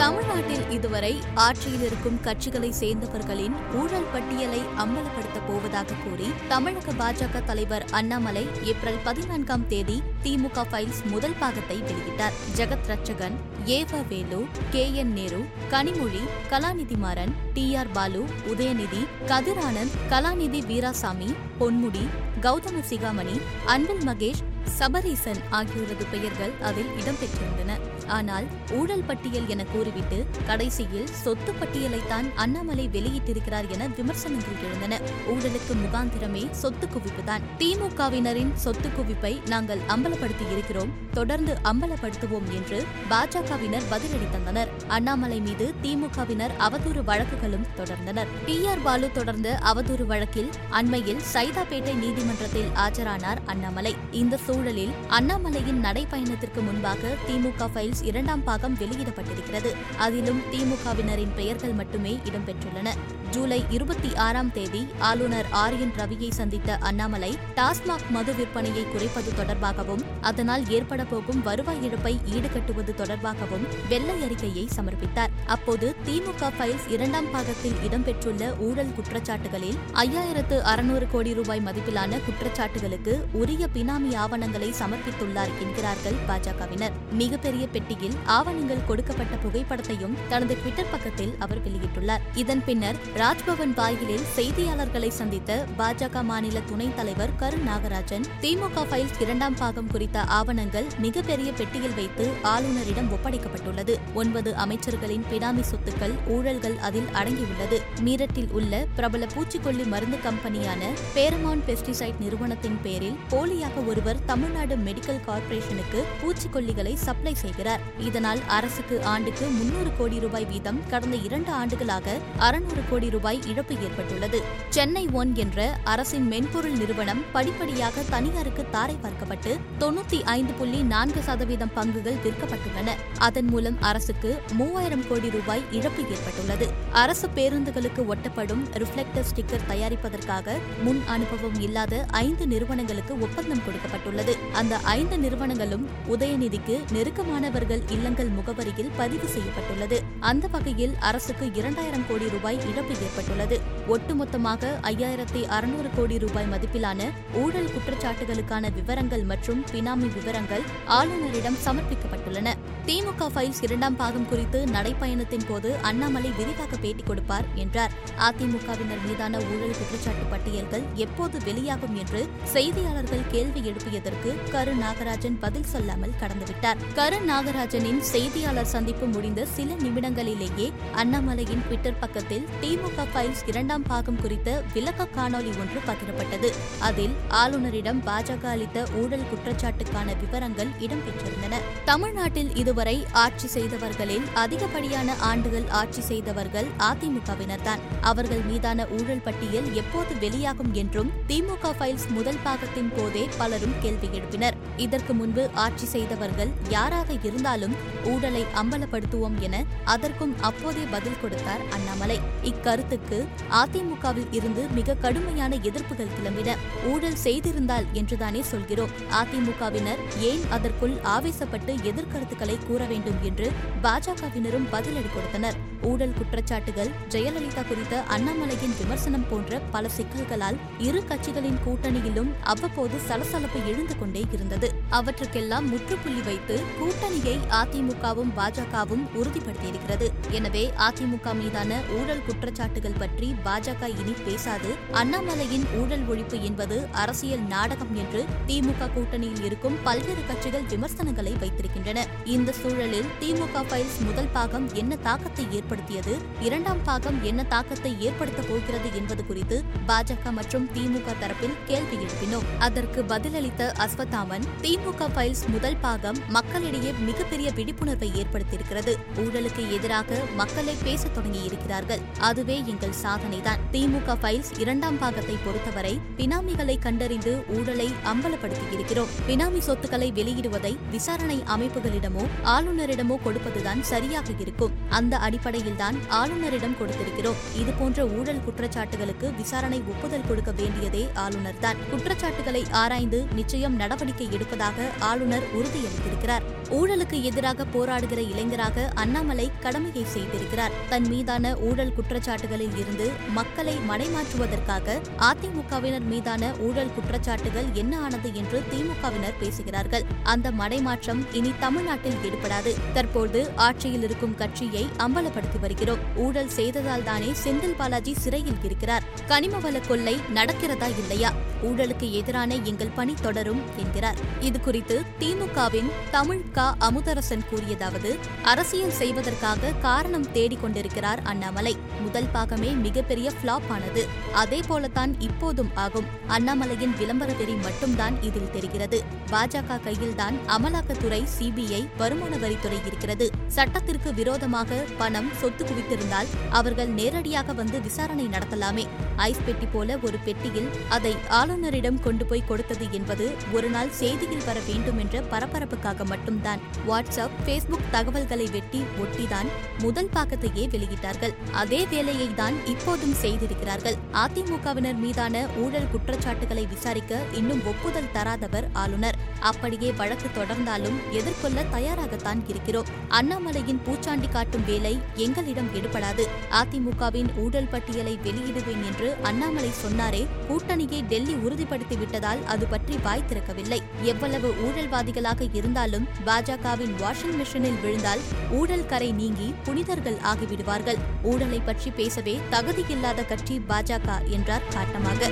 தமிழ்நாட்டில் இதுவரை ஆட்சியில் இருக்கும் கட்சிகளை சேர்ந்தவர்களின் ஊழல் பட்டியலை அம்பலப்படுத்தப் போவதாக கூறி தமிழக பாஜக தலைவர் அண்ணாமலை ஏப்ரல் பதினான்காம் தேதி திமுக ஃபைல்ஸ் முதல் பாகத்தை வெளியிட்டார். Jagath Ratchagan E V Velu K N Nehru Kanimozhi Kalanidhi Maran T R Baalu Udhayanidhi Kathiranand Kalanidhi Veeraswamy Ponmudi Gautham Sigamani Anbil Mahesh Sabareesan ஆகியோரது பெயர்கள் அதில் இடம்பெற்றிருந்தன. ஆனால் ஊழல் பட்டியல் என கூறிவிட்டு கடைசியில் சொத்து பட்டியலைத்தான் அண்ணாமலை வெளியிட்டிருக்கிறார் என விமர்சனங்கள் எழுந்தன. ஊழலுக்கு முகாந்திரமே சொத்து குவிப்புதான். திமுகவினரின் சொத்து குவிப்பை நாங்கள் அம்பலப்படுத்தி இருக்கிறோம் தொடர்ந்து அம்பலப்படுத்துவோம் என்று பாஜகவினர் பதிலடி தந்தனர். அண்ணாமலை மீது திமுகவினர் அவதூறு வழக்குகளும் தொடர்ந்தனர். டி ஆர் பாலு தொடர்ந்த அவதூறு வழக்கில் அண்மையில் சைதாப்பேட்டை நீதிமன்றத்தில் ஆஜரானார் அண்ணாமலை. இந்த சூழலில் அண்ணாமலையின் நடைப்பயணத்திற்கு முன்பாக திமுக ஃபைல்ஸ் இரண்டாம் பாகம் வெளியிடப்பட்டிருக்கிறது. அதிலும் திமுகவினரின் பெயர்கள் மட்டுமே இடம்பெற்றுள்ளன. ஜூலை இருபத்தி ஆறாம் தேதி ஆளுநர் ஆர் என் ரவியை சந்தித்த அண்ணாமலை டாஸ்மாக் மது விற்பனையை குறைப்பது தொடர்பாகவும் அதனால் ஏற்பட போகும் வருவாய் இழப்பை ஈடுகட்டுவது தொடர்பாகவும் வெள்ளை அறிக்கையை சமர்ப்பித்தார். அப்போது திமுக ஃபைல்ஸ் இரண்டாம் பாகத்தில் இடம்பெற்றுள்ள ஊழல் குற்றச்சாட்டுகளில் ஐயாயிரத்து அறுநூறு கோடி ரூபாய் மதிப்பிலான குற்றச்சாட்டுகளுக்கு உரிய பினாமி ஆவணங்களை சமர்ப்பித்துள்ளார் என்கிறார்கள் பாஜகவினர். மிகப்பெரிய பெட்டியில் ஆவணங்கள் கொடுக்கப்பட்ட புகைப்படத்தையும் தனது ட்விட்டர் பக்கத்தில் அவர் வெளியிட்டுள்ளார். இதன் பின்னர் ராஜ்பவன் வாயிலில் செய்தியாளர்களை சந்தித்த பாஜக மாநில துணைத் தலைவர் கரு நாகராஜன் திமுக ஃபைல்ஸ் இரண்டாம் பாகம் குறித்த ஆவணங்கள் மிகப்பெரிய பெட்டியில் வைத்து ஆளுநரிடம் ஒப்படைக்கப்பட்டுள்ளது. ஒன்பது அமைச்சர்களின் பினாமி சொத்துக்கள் ஊழல்கள் அதில் அடங்கியுள்ளது. மீரட்டில் உள்ள பிரபல பூச்சிக்கொல்லி மருந்து கம்பெனியான பேரமான் பெஸ்டிசைட் நிறுவனத்தின் பேரில் போலியாக ஒருவர் தமிழ்நாடு மெடிக்கல் கார்ப்பரேஷனுக்கு பூச்சிக்கொல்லிகளை சப்ளை செய்கிறார். வருகிறார் இதனால் அரசுக்கு ஆண்டுக்கு முன்னூறு கோடி ரூபாய் வீதம் கடந்த இரண்டு ஆண்டுகளாக அறுநூறு கோடி ரூபாய் இழப்பு ஏற்பட்டுள்ளது. சென்னை ஒன் என்ற அரசின் மென்பொருள் நிறுவனம் படிப்படியாக தனியாருக்கு தாரை பார்க்கப்பட்டு தொண்ணூத்தி ஐந்து புள்ளி நான்கு சதவீதம் பங்குகள் விற்கப்பட்டுள்ளன. அதன் மூலம் அரசுக்கு மூவாயிரம் கோடி ரூபாய் இழப்பு ஏற்பட்டுள்ளது. அரசு பேருந்துகளுக்கு ஒட்டப்படும் ரிஃப்ளெக்டர் ஸ்டிக்கர் தயாரிப்பதற்காக முன் அனுபவம் இல்லாத ஐந்து நிறுவனங்களுக்கு ஒப்பந்தம் கொடுக்கப்பட்டுள்ளது. அந்த ஐந்து நிறுவனங்களும் உதயநிதிக்கு நெருக்கமானவர் நெருக்கமானவர்கள் இல்லங்கள் முகவரியில் பதிவு செய்யப்பட்டுள்ளது. அந்த வகையில் அரசுக்கு இரண்டாயிரம் கோடி ரூபாய் இழப்பு ஏற்பட்டுள்ளது. ஒட்டுமொத்தமாக ஐயாயிரத்தி அறுநூறு கோடி ரூபாய் மதிப்பிலான ஊழல் குற்றச்சாட்டுகளுக்கான விவரங்கள் மற்றும் பினாமி விவரங்கள் ஆளுநரிடம் சமர்ப்பிக்கப்பட்டுள்ளன. திமுக ஃபைல்ஸ் இரண்டாம் பாகம் குறித்து நடைப்பயணத்தின் போது அண்ணாமலை விரிவாக பேட்டி கொடுப்பார் என்றார். அதிமுகவினர் மீதான ஊழல் குற்றச்சாட்டு பட்டியல்கள் எப்போது வெளியாகும் என்று செய்தியாளர்கள் கேள்வி எழுப்பியதற்கு கரு நாகராஜன் பதில் சொல்லாமல் கடந்துவிட்டார். கரு நாகராஜனின் செய்தியாளர் சந்திப்பு முடிந்த சில நிமிடங்களிலேயே அண்ணாமலையின் ட்விட்டர் பக்கத்தில் திமுக ஃபைல்ஸ் இரண்டாம் பாகம் குறித்த விளக்க காணொலி ஒன்று பகிரப்பட்டது. அதில் ஆளுநரிடம் பாஜக அளித்த ஊழல் குற்றச்சாட்டுக்கான விவரங்கள் இடம்பெற்றிருந்தன. தமிழ்நாட்டில் இதுவரை ஆட்சி செய்தவர்களில் அதிகப்படியான ஆண்டுகள் ஆட்சி செய்தவர்கள் அதிமுகவினர்தான் அவர்கள் மீதான ஊழல் பட்டியல் எப்போது வெளியாகும் என்றும் திமுக ஃபைல்ஸ் முதல் பாகத்தின் போதே பலரும் கேள்வி எழுப்பினர். இதற்கு முன்பு ஆட்சி செய்தவர்கள் யாராக இருந்தாலும் ஊழலை அம்பலப்படுத்துவோம் என அதற்கும் அப்போதே பதில் கொடுத்தார் அண்ணாமலை. இக்கருத்துக்கு அதிமுகவில் இருந்து மிக கடுமையான எதிர்ப்புகள் கிளம்பின. ஊழல் செய்திருந்தால் என்றுதானே சொல்கிறோம். அதிமுகவினர் ஏன் அதற்குள் ஆவேசப்பட்டு எதிர்கருத்துக்களை கூற வேண்டும் என்று பாஜகவினரும் பதிலடி கொடுத்தனர். ஊழல் குற்றச்சாட்டுகள் ஜெயலலிதா குறித்த அண்ணாமலையின் விமர்சனம் போன்ற பல சிக்கல்களால் இரு கட்சிகளின் கூட்டணியிலும் அவ்வப்போது சலசலப்பு எழுந்து கொண்டே இருந்தது. அவற்றுக்கெல்லாம் முற்றுப்புள்ளி வைத்து கூட்டணியை அதிமுகவும் பாஜகவும் உறுதிப்படுத்தியிருக்கிறது. எனவே அதிமுக மீதான ஊழல் குற்றச்சாட்டுகள் பற்றி பாஜக இனி பேசாது. அண்ணாமலையின் ஊழல் ஒழிப்பு என்பது அரசியல் நாடகம் என்று திமுக கூட்டணியில் இருக்கும் பல்வேறு கட்சிகள் விமர்சனங்களை வைத்திருக்கின்றன. இந்த சூழலில் திமுக ஃபைல்ஸ் முதல் பாகம் என்ன தாக்கத்தை ஏற்படுத்தியது? இரண்டாம் பாகம் என்ன தாக்கத்தை ஏற்படுத்தப் போகிறது என்பது குறித்து பாஜக மற்றும் திமுக தரப்பில் கேள்வி எழுப்பினோம். அதற்கு பதிலளித்த அஸ்வத்தாமன் திமுக ஃபைல்ஸ் முதல் பாகம் மக்களிடையே மிகப்பெரிய விழிப்புணர்வை ஏற்படுத்தியிருக்கிறது. ஊழலுக்கு எதிராக மக்களை பேசத் தொடங்கியிருக்கிறார்கள். அதுவே எங்கள் சாதனைதான். திமுக ஃபைல்ஸ் இரண்டாம் பாகத்தை பொறுத்தவரை பினாமிகளை கண்டறிந்து ஊழலை அம்பலப்படுத்தியிருக்கிறோம். பினாமி சொத்துக்களை வெளியிடுவதை விசாரணை அமைப்புகளிடமோ ஆளுநரிடமோ கொடுப்பதுதான் சரியாக இருக்கும். அந்த அடிப்படையில்தான் ஆளுநரிடம் கொடுத்திருக்கிறோம். இதுபோன்ற ஊழல் குற்றச்சாட்டுகளுக்கு விசாரணை ஒப்புதல் கொடுக்க வேண்டியதே ஆளுநர்தான். குற்றச்சாட்டுகளை ஆராய்ந்து நிச்சயம் நடவடிக்கை எடுப்பதாக ஆளுநர் உறுதியளித்திருக்கிறார். ஊழலுக்கு எதிராக போராடுகிற இளைஞராக அண்ணாமலை கடமையை செய்திருக்கிறார். தன் மீதான ஊழல் குற்றச்சாட்டுகளில் இருந்து மக்களை மடைமாற்றுவதற்காக அதிமுகவினர் மீதான ஊழல் குற்றச்சாட்டுகள் என்ன ஆனது என்று திமுகவினர் பேசுகிறார்கள். அந்த மடைமாற்றம் இனி தமிழ்நாட்டில் ஈடுபடாது. தற்போது ஆட்சியில் இருக்கும் கட்சியை அம்பலப்படுத்தி வருகிறோம். ஊழல் செய்ததால் தானே செந்தில் பாலாஜி சிறையில் இருக்கிறார். கனிமவள கொள்ளை நடக்கிறதா இல்லையா? ஊழலுக்கு எதிரான எங்கள் பணி தொடரும் என்கிறார். இது குறித்து திமுகவின் தமிழ் க. அமுதரசன் கூறியதாவது அரசியல் செய்வதற்காக காரணம் தேடிக் கொண்டிருக்கிறார் அண்ணாமலை. முதல் பாகமே மிகப்பெரிய ஃபிளாப் ஆனது. அதே போலத்தான் இப்போதும் ஆகும். அண்ணாமலையின் விளம்பர வெறி மட்டும்தான் இதில் தெரிகிறது. பாஜக கையில்தான் அமலாக்கத்துறை சிபிஐ வருமான வரித்துறை இருக்கிறது. சட்டத்திற்கு விரோதமாக பணம் சொத்து குவித்திருந்தால் அவர்கள் நேரடியாக வந்து விசாரணை நடத்தலாமே. ஐஸ் பெட்டி போல ஒரு பெட்டியில் அதை ஆளுநரிடம் கொண்டு போய் கொடுத்தது என்பது ஒரு நாள் செய்தியில் வர வேண்டும் என்ற பரபரப்புக்காக மட்டும்தான். வாட்ஸ்அப் பேஸ்புக் தகவல்களை வெட்டி ஒட்டிதான் முதல் பாக்கத்தையே வெளியிட்டார்கள். அதே வேலையை தான் இப்போதும் செய்திருக்கிறார்கள். அதிமுகவினர் மீதான ஊழல் குற்றச்சாட்டுகளை விசாரிக்க இன்னும் ஒப்புதல் தராதவர் ஆளுநர். அப்படியே வழக்கு தொடர்ந்தாலும் எதிர்கொள்ள தயாராகத்தான் இருக்கிறோம். அண்ணாமலையின் பூச்சாண்டி காட்டும் வேலை எங்களிடம் எடுபடாது. அதிமுகவின் ஊழல் பட்டியலை வெளியிடுவேன் என்று அண்ணாமலை சொன்னாரே கூட்டணியை டெல்லி உறுதிப்படுத்தி விட்டதால் அது பற்றி வாய் திறக்கவில்லை. எவ்வளவு ஊழல்வாதிகளாக இருந்தாலும் பாஜகவின் வாஷிங் மிஷினில் விழுந்தால் ஊழல் கரை நீங்கி புனிதர்கள் ஆகிவிடுவார்கள். ஊழலை பற்றி பேசவே தகுதியில்லாத கட்சி பாஜக என்றார் காட்டமாக